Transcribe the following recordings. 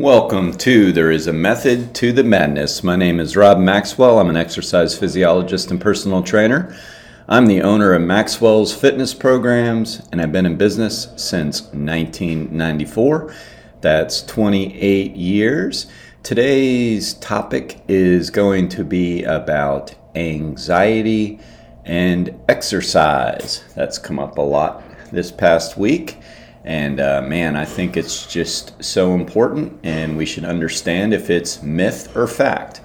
Welcome to There is a Method to the Madness. My name is Rob Maxwell. I'm an exercise physiologist and personal trainer. I'm the owner of Maxwell's Fitness Programs, and I've been in business since 1994. That's 28 years. Today's topic is going to be about anxiety and exercise. That's come up a lot this past week. And uh, man, I think it's just so important, and we should understand if it's myth or fact.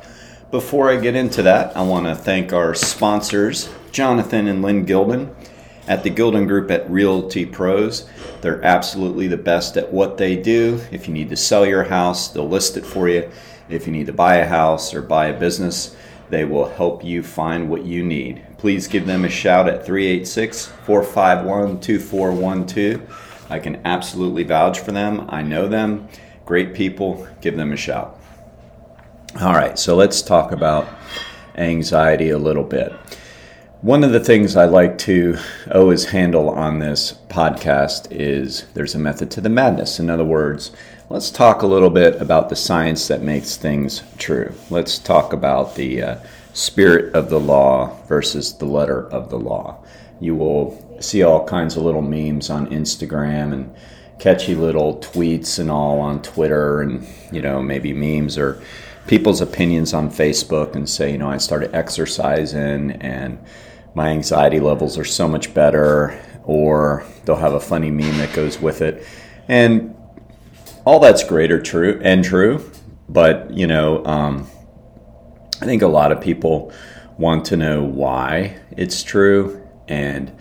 Before I get into that, I want to thank our sponsors, Jonathan and Lynn Gildon at the Gildon Group at Realty Pros. They're absolutely the best at what they do. If you need to sell your house, they'll list it for you. If you need to buy a house or buy a business, they will help you find what you need. Please give them a shout at 386 451 2412. I can absolutely vouch for them. I know them. Great people. Give them a shout. All right, so let's talk about anxiety a little bit. One of the things I like to always handle on this podcast is there's a method to the madness. In other words, let's talk a little bit about the science that makes things true. Let's talk about the uh, spirit of the law versus the letter of the law. You will see all kinds of little memes on Instagram and catchy little tweets and all on Twitter and you know maybe memes or people's opinions on Facebook and say you know I started exercising and my anxiety levels are so much better or they'll have a funny meme that goes with it. And all that's great or true and true but you know um, I think a lot of people want to know why it's true and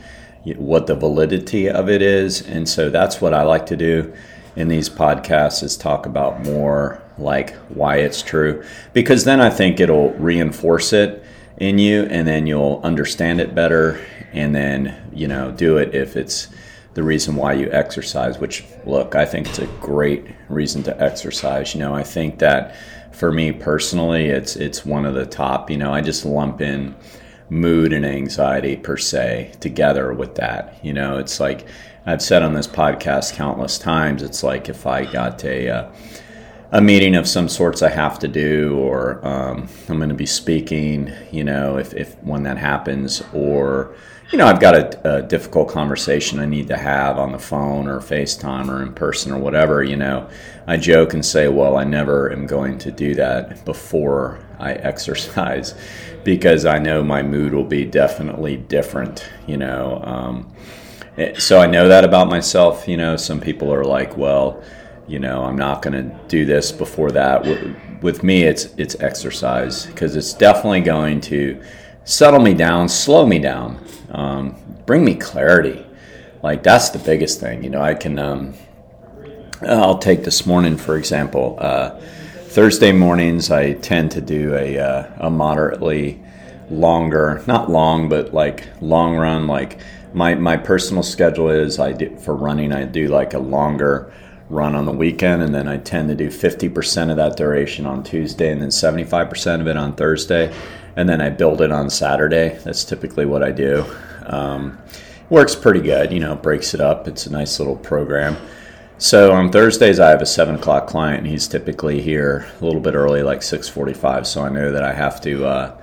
what the validity of it is. And so that's what I like to do in these podcasts is talk about more like why it's true because then I think it'll reinforce it in you and then you'll understand it better and then, you know, do it if it's the reason why you exercise, which look, I think it's a great reason to exercise. You know, I think that for me personally, it's it's one of the top, you know, I just lump in mood and anxiety per se together with that. You know, it's like I've said on this podcast countless times. It's like if I got a uh, a meeting of some sorts I have to do, or um, I'm going to be speaking. You know, if if when that happens, or you know, I've got a, a, difficult conversation I need to have on the phone or FaceTime or in person or whatever, you know, I joke and say, well, I never am going to do that before I exercise because I know my mood will be definitely different, you know. Um, eh, so I know that about myself, you know. Some people are like, well, you know, I'm not going to do this before that. With me, it's it's exercise because it's definitely going to settle me down, slow me down, um, bring me clarity. Like that's the biggest thing, you know. I can. Um, I'll take this morning for example. Uh, Thursday mornings, I tend to do a, uh, a moderately longer, not long, but like long run. Like my, my personal schedule is I do for running, I do like a longer run on the weekend, and then I tend to do 50% of that duration on Tuesday, and then 75% of it on Thursday, and then I build it on Saturday. That's typically what I do. Um, works pretty good, you know, breaks it up. It's a nice little program. So on Thursdays, I have a seven o'clock client. And he's typically here a little bit early, like six forty-five. So I know that I have to, uh,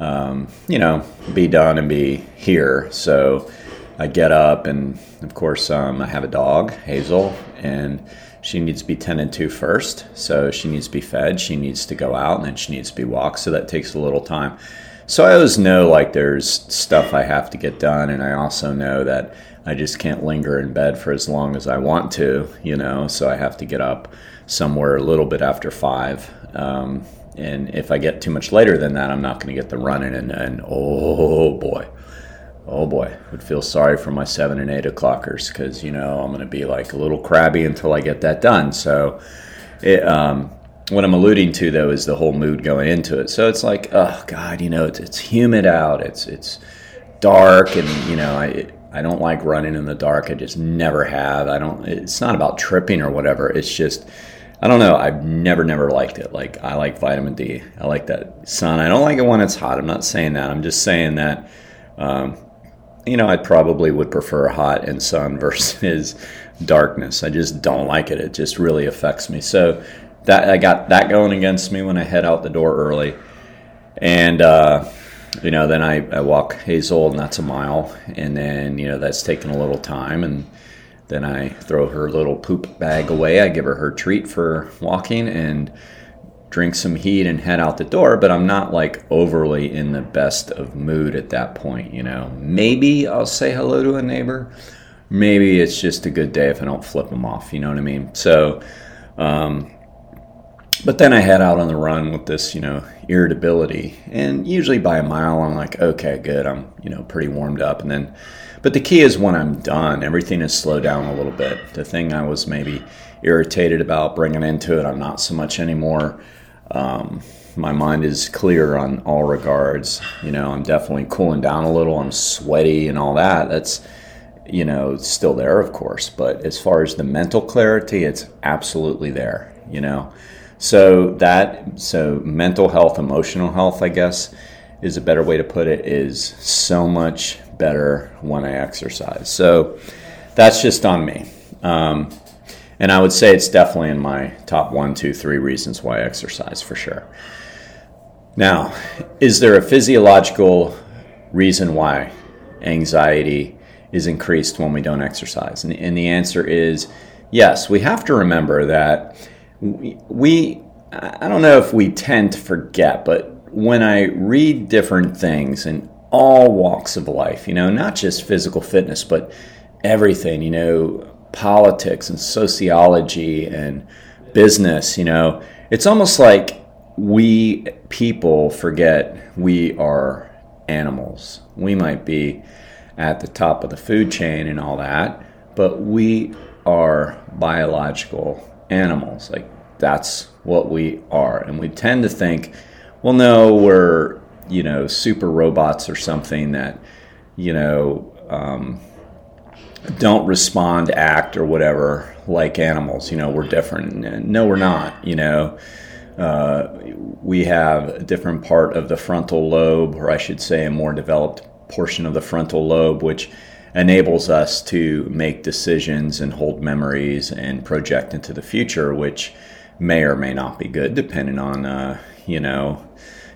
um, you know, be done and be here. So I get up, and of course, um, I have a dog, Hazel, and she needs to be tended to first. So she needs to be fed. She needs to go out, and then she needs to be walked. So that takes a little time. So I always know like there's stuff I have to get done, and I also know that I just can't linger in bed for as long as I want to, you know, so I have to get up somewhere a little bit after five. Um, and if I get too much later than that, I'm not going to get the running. And, and oh boy, oh boy, I would feel sorry for my seven and eight o'clockers because, you know, I'm going to be like a little crabby until I get that done. So, it, um, what I'm alluding to though is the whole mood going into it. So it's like, oh God, you know, it's, it's humid out. It's, it's dark and, you know, I, I don't like running in the dark. I just never have. I don't. It's not about tripping or whatever. It's just I don't know. I've never never liked it. Like I like vitamin D. I like that sun. I don't like it when it's hot. I'm not saying that. I'm just saying that. Um, you know, I probably would prefer hot and sun versus darkness. I just don't like it. It just really affects me. So that I got that going against me when I head out the door early, and uh, you know then I, I walk Hazel and that's a mile, and then you know that's taking a little time, and then I throw her little poop bag away. I give her her treat for walking and drink some heat and head out the door, but I'm not like overly in the best of mood at that point, you know. Maybe I'll say hello to a neighbor. Maybe it's just a good day if I don't flip them off, you know what I mean? So, um, but then I head out on the run with this, you know, irritability. And usually by a mile, I'm like, okay, good. I'm, you know, pretty warmed up. And then, but the key is when I'm done, everything is slowed down a little bit. The thing I was maybe irritated about bringing into it, I'm not so much anymore. Um, my mind is clear on all regards. You know, I'm definitely cooling down a little. I'm sweaty and all that. That's, you know, still there, of course. But as far as the mental clarity, it's absolutely there, you know. So that, so mental health, emotional health, I guess, is a better way to put it, is so much better when I exercise. So that's just on me. Um, and I would say it's definitely in my top one, two, three reasons why I exercise for sure. Now, is there a physiological reason why anxiety is increased when we don't exercise? And, and the answer is yes. We have to remember that we, I don't know if we tend to forget, but when I read different things in all walks of life, you know, not just physical fitness, but everything, you know, politics and sociology and business, you know, it's almost like we people forget we are animals. We might be at the top of the food chain and all that, but we are biological animals. Like that's what we are. And we tend to think, well, no, we're, you know, super robots or something that, you know, um, don't respond, act, or whatever like animals. You know, we're different. No, we're not. You know, uh, we have a different part of the frontal lobe, or I should say, a more developed portion of the frontal lobe, which enables us to make decisions and hold memories and project into the future, which may or may not be good, depending on, uh, you know,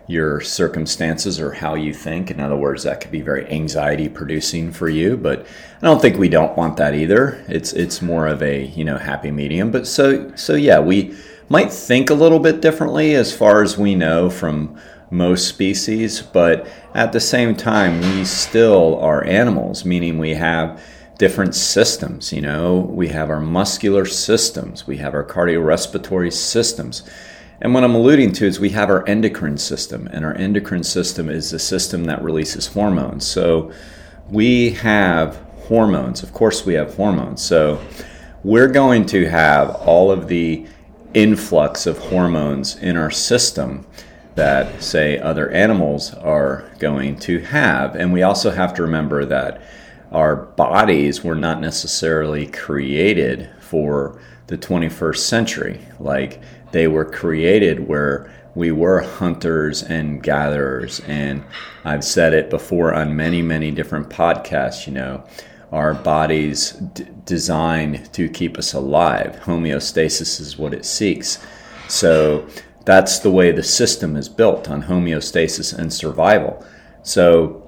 your circumstances or how you think. In other words, that could be very anxiety producing for you, but I don't think we don't want that either. It's it's more of a, you know, happy medium. But so so yeah, we might think a little bit differently as far as we know from most species, but at the same time, we still are animals, meaning we have different systems. You know, we have our muscular systems, we have our cardiorespiratory systems and what I'm alluding to is we have our endocrine system, and our endocrine system is the system that releases hormones. So we have hormones. Of course, we have hormones. So we're going to have all of the influx of hormones in our system that, say, other animals are going to have. And we also have to remember that our bodies were not necessarily created for the 21st century. Like, they were created where we were hunters and gatherers. And I've said it before on many, many different podcasts, you know, our bodies d- designed to keep us alive. Homeostasis is what it seeks. So that's the way the system is built on homeostasis and survival. So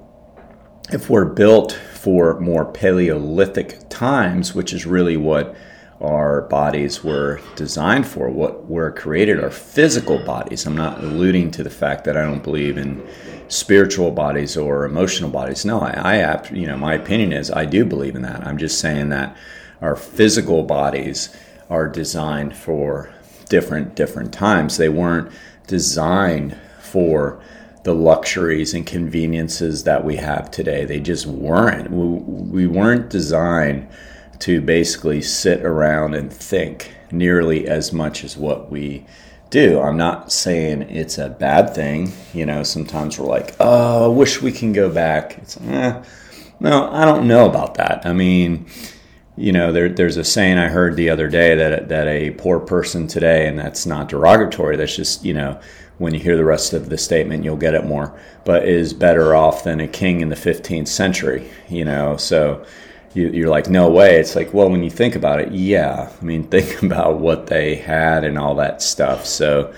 if we're built for more Paleolithic times, which is really what our bodies were designed for, what were created our physical bodies. I'm not alluding to the fact that I don't believe in spiritual bodies or emotional bodies. No, I, I you know, my opinion is I do believe in that. I'm just saying that our physical bodies are designed for different different times. They weren't designed for the luxuries and conveniences that we have today. They just weren't. We, we weren't designed to basically sit around and think nearly as much as what we do. I'm not saying it's a bad thing. You know, sometimes we're like, oh, I wish we can go back. It's, eh, no, I don't know about that. I mean, you know, there, there's a saying I heard the other day that that a poor person today, and that's not derogatory. That's just you know, when you hear the rest of the statement, you'll get it more. But is better off than a king in the 15th century. You know, so you, are like, no way. It's like, well, when you think about it, yeah. I mean, think about what they had and all that stuff. So,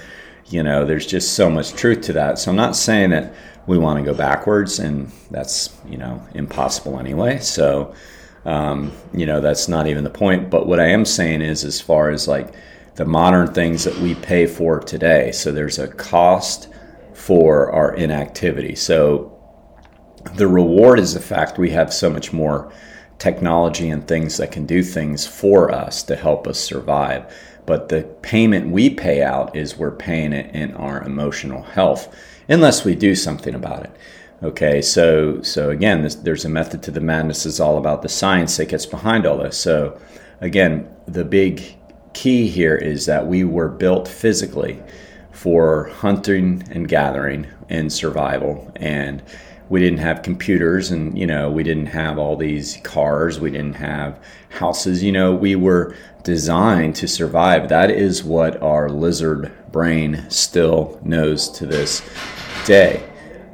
you know, there's just so much truth to that. So I'm not saying that we want to go backwards, and that's, you know, impossible anyway. So, um, you know, that's not even the point. But what I am saying is, as far as like the modern things that we pay for today, so there's a cost for our inactivity. So the reward is the fact we have so much more technology and things that can do things for us to help us survive. But the payment we pay out is we're paying it in our emotional health, unless we do something about it. Okay, so so again, this, there's a method to the madness. is all about the science that gets behind all this. So again, the big key here is that we were built physically for hunting and gathering and survival. And we didn't have computers and you know we didn't have all these cars. We didn't have houses. You know we were designed to survive. That is what our lizard brain still knows to this day.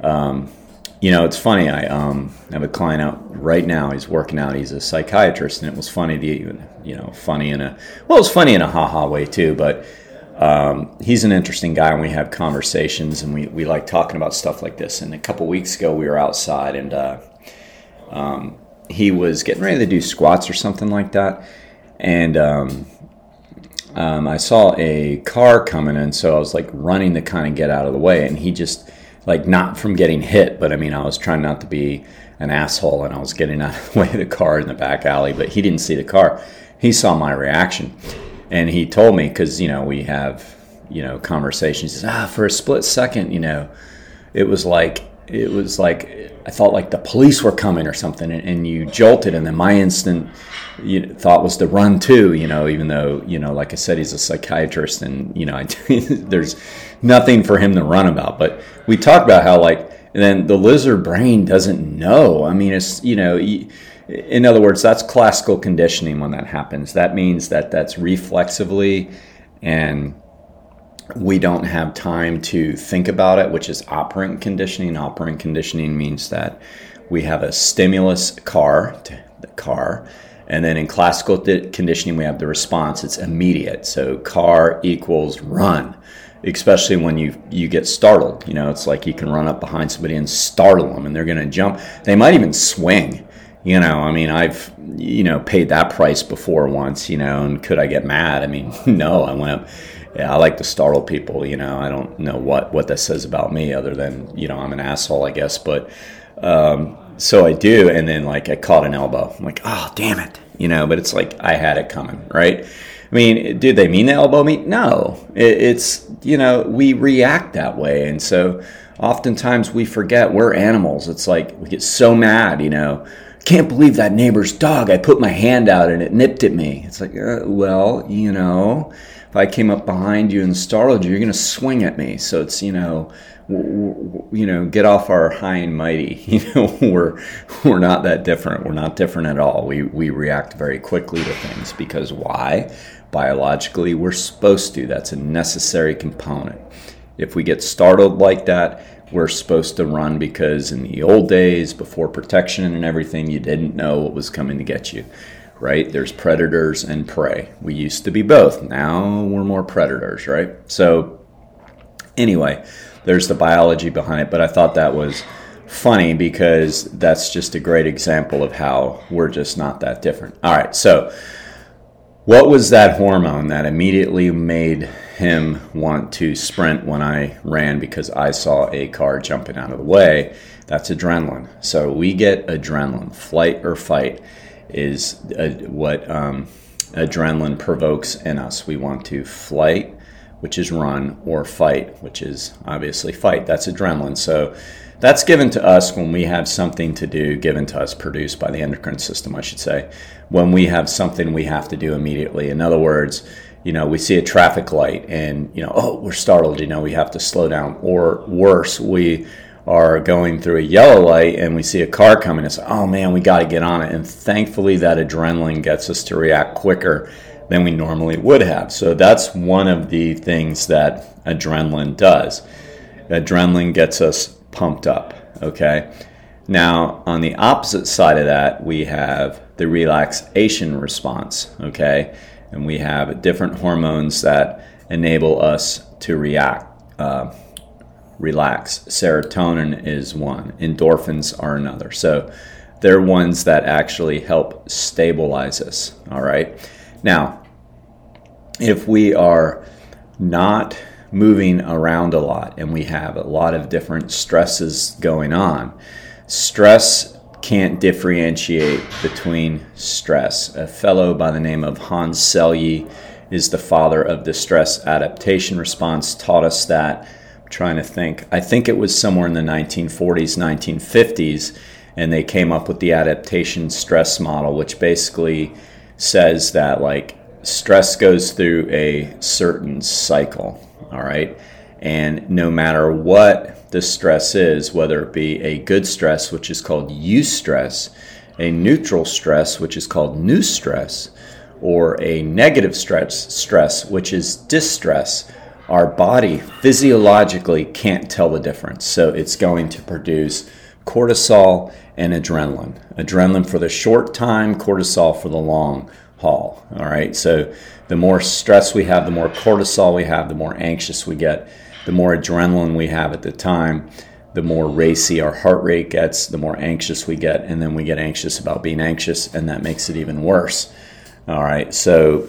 Um, you know it's funny i um, have a client out right now he's working out he's a psychiatrist and it was funny to you know funny in a well it's funny in a haha way too but um, he's an interesting guy and we have conversations and we, we like talking about stuff like this. And a couple weeks ago we were outside and uh, um, he was getting ready to do squats or something like that. And um, um i saw a car coming in so i was like running to kind of get out of the way. And he just like not from getting hit but i mean i was trying not to be an asshole and i was getting out of the way of the car in the back alley but he didn't see the car he saw my reaction and he told me because you know we have you know conversations. He says, ah, for a split second, you know, it was like it was like I thought like the police were coming or something, and, and you jolted, and then my instant you know, thought was to run too. You know, even though you know, like I said, he's a psychiatrist, and you know, I, there's nothing for him to run about. But we talked about how like, and then the lizard brain doesn't know. I mean, it's you know. In other words, that's classical conditioning when that happens. That means that that's reflexively and we don't have time to think about it, which is operant conditioning. Operant conditioning means that we have a stimulus car, the car, and then in classical conditioning we have the response. It's immediate. So car equals run, especially when you you get startled. You know, it's like you can run up behind somebody and startle them, and they're going to jump. They might even swing you know, I mean, I've, you know, paid that price before once, you know, and could I get mad? I mean, no, I went up. Yeah, I like to startle people, you know. I don't know what, what that says about me other than, you know, I'm an asshole, I guess. But um, so I do. And then, like, I caught an elbow. I'm like, oh, damn it. You know, but it's like I had it coming, right? I mean, did they mean to elbow me? No. It, it's, you know, we react that way. And so oftentimes we forget we're animals. It's like we get so mad, you know can't believe that neighbor's dog. I put my hand out and it nipped at me. It's like, uh, well, you know, if I came up behind you and startled you, you're going to swing at me. So it's, you know, you know, get off our high and mighty. You know, we're we're not that different. We're not different at all. We we react very quickly to things because why? Biologically, we're supposed to. That's a necessary component. If we get startled like that, we're supposed to run because in the old days, before protection and everything, you didn't know what was coming to get you, right? There's predators and prey. We used to be both. Now we're more predators, right? So, anyway, there's the biology behind it, but I thought that was funny because that's just a great example of how we're just not that different. All right, so what was that hormone that immediately made him want to sprint when I ran because I saw a car jumping out of the way? That's adrenaline. So we get adrenaline. Flight or fight is a, what um, adrenaline provokes in us. We want to flight, which is run, or fight, which is obviously fight. That's adrenaline. So that's given to us when we have something to do, given to us, produced by the endocrine system, I should say, when we have something we have to do immediately. In other words, you know, we see a traffic light and, you know, oh, we're startled, you know, we have to slow down. Or worse, we are going through a yellow light and we see a car coming say, oh man, we got to get on it. And thankfully, that adrenaline gets us to react quicker than we normally would have. So that's one of the things that adrenaline does. Adrenaline gets us pumped up. Okay. Now, on the opposite side of that, we have the relaxation response, okay? And we have different hormones that enable us to react, uh, relax. Serotonin is one, endorphins are another. So they're ones that actually help stabilize us, all right? Now, if we are not moving around a lot and we have a lot of different stresses going on, stress can't differentiate between stress. A fellow by the name of Hans Selye is the father of the stress adaptation response, taught us that. I'm trying to think, I think it was somewhere in the 1940s, 1950s, and they came up with the adaptation stress model, which basically says that like stress goes through a certain cycle, all right? And no matter what the stress is, whether it be a good stress, which is called eustress, a neutral stress, which is called new stress, or a negative stress, stress, which is distress, our body physiologically can't tell the difference. So it's going to produce cortisol and adrenaline. Adrenaline for the short time, cortisol for the long haul. All right. So the more stress we have, the more cortisol we have, the more anxious we get, the more adrenaline we have at the time, the more racy our heart rate gets, the more anxious we get, and then we get anxious about being anxious, and that makes it even worse. All right. So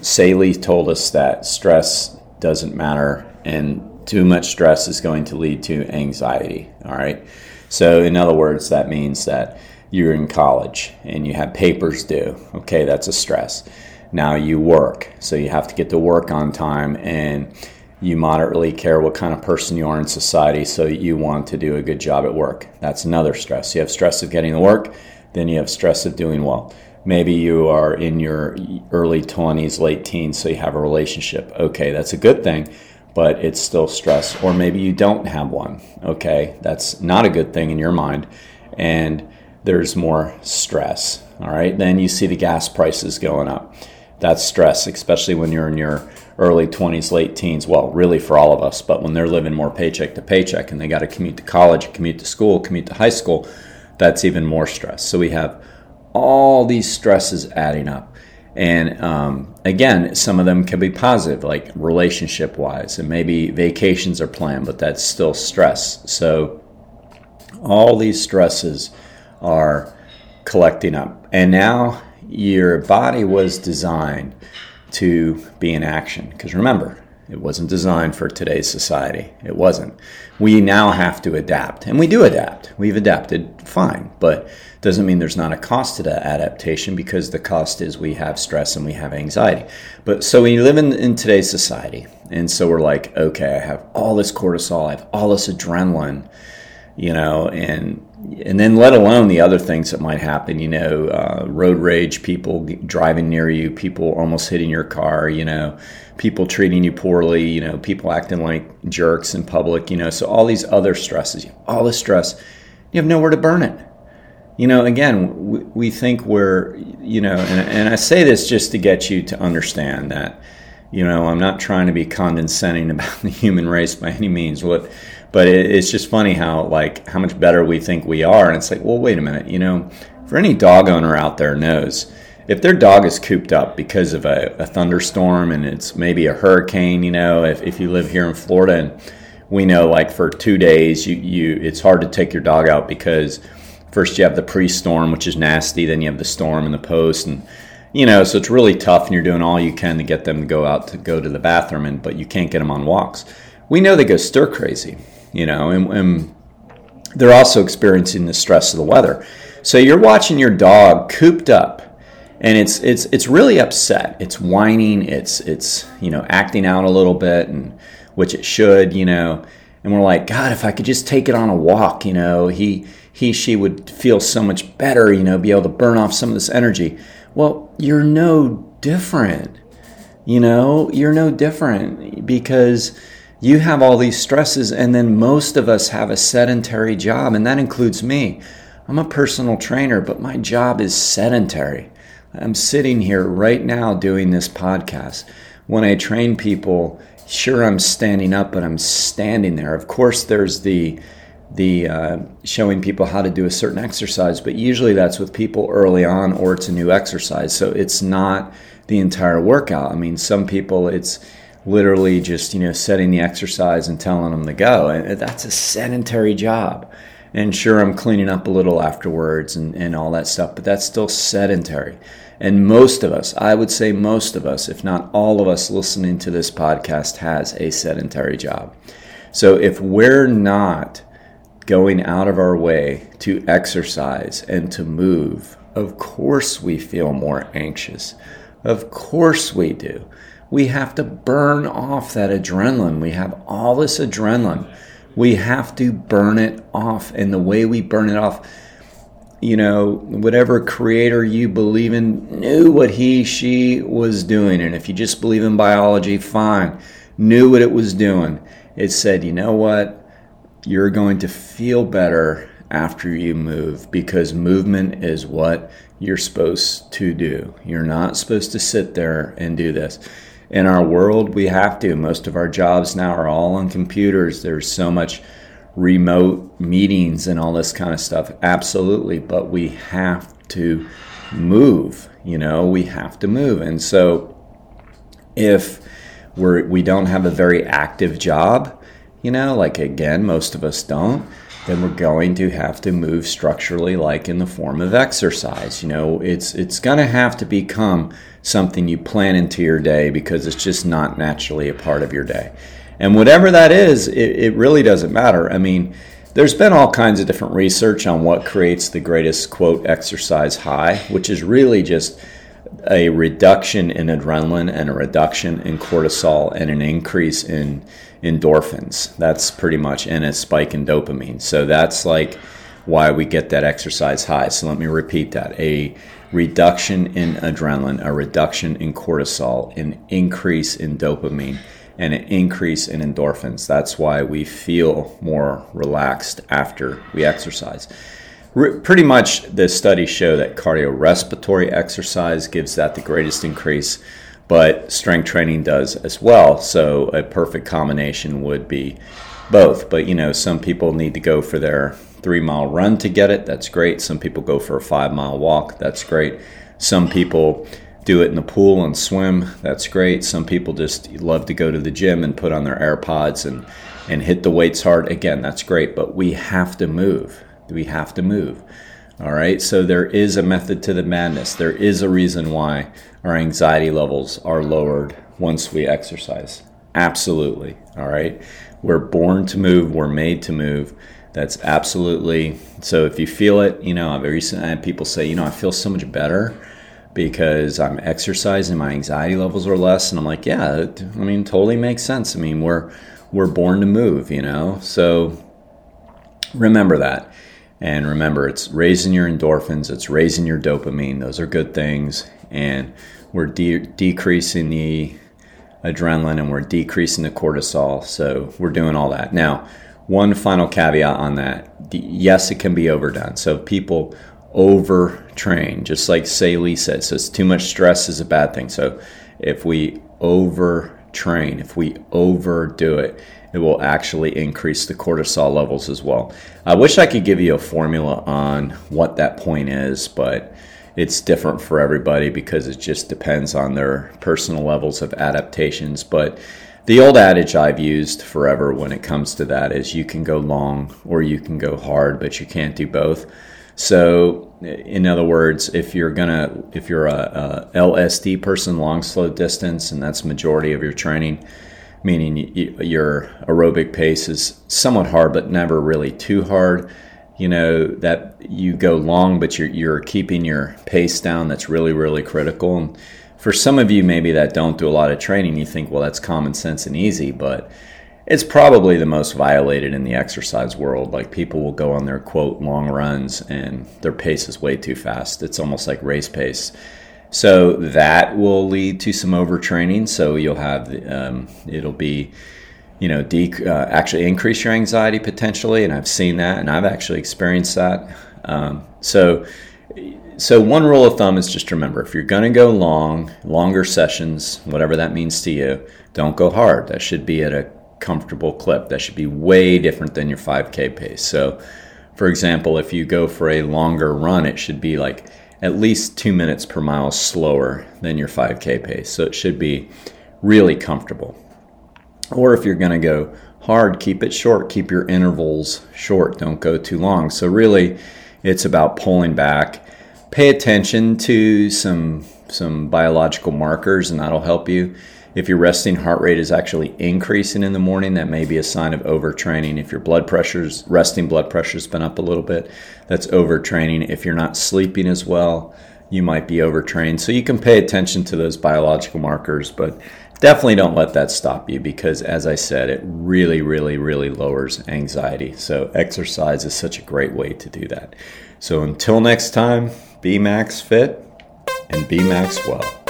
Selye told us that stress doesn't matter, and too much stress is going to lead to anxiety. All right. So, in other words, that means that you're in college and you have papers due. Okay, that's a stress. Now you work, so you have to get to work on time and you moderately care what kind of person you are in society, so you want to do a good job at work. That's another stress. You have stress of getting to work, then you have stress of doing well. Maybe you are in your early 20s, late teens, so you have a relationship. Okay, that's a good thing, but it's still stress. Or maybe you don't have one. Okay, that's not a good thing in your mind. And there's more stress. All right, then you see the gas prices going up. That's stress, especially when you're in your early 20s, late teens. Well, really for all of us, but when they're living more paycheck to paycheck and they got to commute to college, commute to school, commute to high school, that's even more stress. So we have all these stresses adding up. And um, again, some of them can be positive, like relationship wise, and maybe vacations are planned, but that's still stress. So all these stresses are collecting up. And now your body was designed to be in action. Because remember, it wasn't designed for today's society. It wasn't. We now have to adapt, and we do adapt. We've adapted fine, but doesn't mean there's not a cost to that adaptation because the cost is we have stress and we have anxiety. But so we live in, in today's society, and so we're like, okay, I have all this cortisol, I have all this adrenaline, you know, and and then let alone the other things that might happen you know uh, road rage people driving near you people almost hitting your car you know people treating you poorly you know people acting like jerks in public you know so all these other stresses all this stress you have nowhere to burn it. You know again we, we think we're you know and, and i say this just to get you to understand that you know i'm not trying to be condescending about the human race by any means what but it, it's just funny how like how much better we think we are. And it's like well wait a minute you know for any dog owner out there knows if their dog is cooped up because of a, a thunderstorm and it's maybe a hurricane you know if, if you live here in florida and we know like for two days you, you it's hard to take your dog out because first you have the pre-storm which is nasty then you have the storm and the post and you know so it's really tough and you're doing all you can to get them to go out to go to the bathroom and but you can't get them on walks we know they go stir crazy you know, and, and they're also experiencing the stress of the weather. So you're watching your dog cooped up and it's it's it's really upset. It's whining, it's it's you know, acting out a little bit and which it should, you know. And we're like, God, if I could just take it on a walk, you know, he he she would feel so much better, you know, be able to burn off some of this energy. Well, you're no different. You know, you're no different because you have all these stresses, and then most of us have a sedentary job, and that includes me. I'm a personal trainer, but my job is sedentary. I'm sitting here right now doing this podcast. When I train people, sure, I'm standing up, but I'm standing there. Of course, there's the the uh, showing people how to do a certain exercise, but usually that's with people early on or it's a new exercise. So it's not the entire workout. I mean, some people it's literally just you know setting the exercise and telling them to go, and that's a sedentary job. And sure, I'm cleaning up a little afterwards and, and all that stuff, but that's still sedentary. And most of us, I would say most of us, if not all of us listening to this podcast, has a sedentary job. So if we're not going out of our way to exercise and to move, of course we feel more anxious. Of course we do. We have to burn off that adrenaline. We have all this adrenaline. We have to burn it off. And the way we burn it off, you know, whatever creator you believe in knew what he, she was doing. And if you just believe in biology, fine, knew what it was doing. It said, you know what? you're going to feel better after you move because movement is what you're supposed to do. You're not supposed to sit there and do this. In our world, we have to. Most of our jobs now are all on computers. There's so much remote meetings and all this kind of stuff. Absolutely. But we have to move. You know, we have to move. And so if we're, we don't have a very active job, you know, like again, most of us don't, then we're going to have to move structurally like in the form of exercise. You know, it's it's going to have to become something you plan into your day because it's just not naturally a part of your day. And whatever that is, it, it really doesn't matter. I mean, there's been all kinds of different research on what creates the greatest quote exercise high, which is really just a reduction in adrenaline and a reduction in cortisol and an increase in endorphins. That's pretty much in a spike in dopamine. So that's like why we get that exercise high. So let me repeat that. A reduction in adrenaline, a reduction in cortisol, an increase in dopamine, and an increase in endorphins. That's why we feel more relaxed after we exercise. Pretty much the studies show that cardiorespiratory exercise gives that the greatest increase but strength training does as well. So a perfect combination would be both. But you know, some people need to go for their three mile run to get it. That's great. Some people go for a five mile walk. That's great. Some people do it in the pool and swim. That's great. Some people just love to go to the gym and put on their AirPods and and hit the weights hard. Again, that's great. But we have to move. We have to move. All right. So there is a method to the madness. There is a reason why our anxiety levels are lowered once we exercise. Absolutely. All right. We're born to move, we're made to move. That's absolutely so. If you feel it, you know, I've recently had people say, you know, I feel so much better because I'm exercising, my anxiety levels are less, and I'm like, yeah, I mean, totally makes sense. I mean, we're we're born to move, you know. So remember that. And remember, it's raising your endorphins, it's raising your dopamine. Those are good things. And we're de- decreasing the adrenaline and we're decreasing the cortisol. So we're doing all that. Now, one final caveat on that yes, it can be overdone. So people overtrain, just like Selye said. So it's too much stress is a bad thing. So if we overtrain, if we overdo it, it will actually increase the cortisol levels as well. I wish I could give you a formula on what that point is, but it's different for everybody because it just depends on their personal levels of adaptations. But the old adage I've used forever when it comes to that is you can go long or you can go hard, but you can't do both. So, in other words, if you're gonna, if you're a, a LSD person, long slow distance, and that's majority of your training, meaning your aerobic pace is somewhat hard, but never really too hard. You know that you go long but you're, you're keeping your pace down. That's really really critical. And for some of you maybe that don't do a lot of training you think well that's common sense and easy but it's probably the most violated in the exercise world. Like people will go on their quote long runs and their pace is way too fast. It's almost like race pace so that will lead to some overtraining so you'll have um, it'll be you know, uh, actually increase your anxiety potentially, and I've seen that, and I've actually experienced that. Um, so, so one rule of thumb is just remember: if you're going to go long, longer sessions, whatever that means to you, don't go hard. That should be at a comfortable clip. That should be way different than your 5K pace. So, for example, if you go for a longer run, it should be like at least two minutes per mile slower than your 5K pace. So it should be really comfortable. Or if you're going to go hard, keep it short. Keep your intervals short. Don't go too long. So, really, it's about pulling back. Pay attention to some some biological markers, and that'll help you. If your resting heart rate is actually increasing in the morning, that may be a sign of overtraining. If your blood pressure's resting blood pressure's been up a little bit, that's overtraining. If you're not sleeping as well, you might be overtrained. So you can pay attention to those biological markers, but definitely don't let that stop you because as I said, it really, really, really lowers anxiety. So exercise is such a great way to do that. So until next time, be max fit and be max well.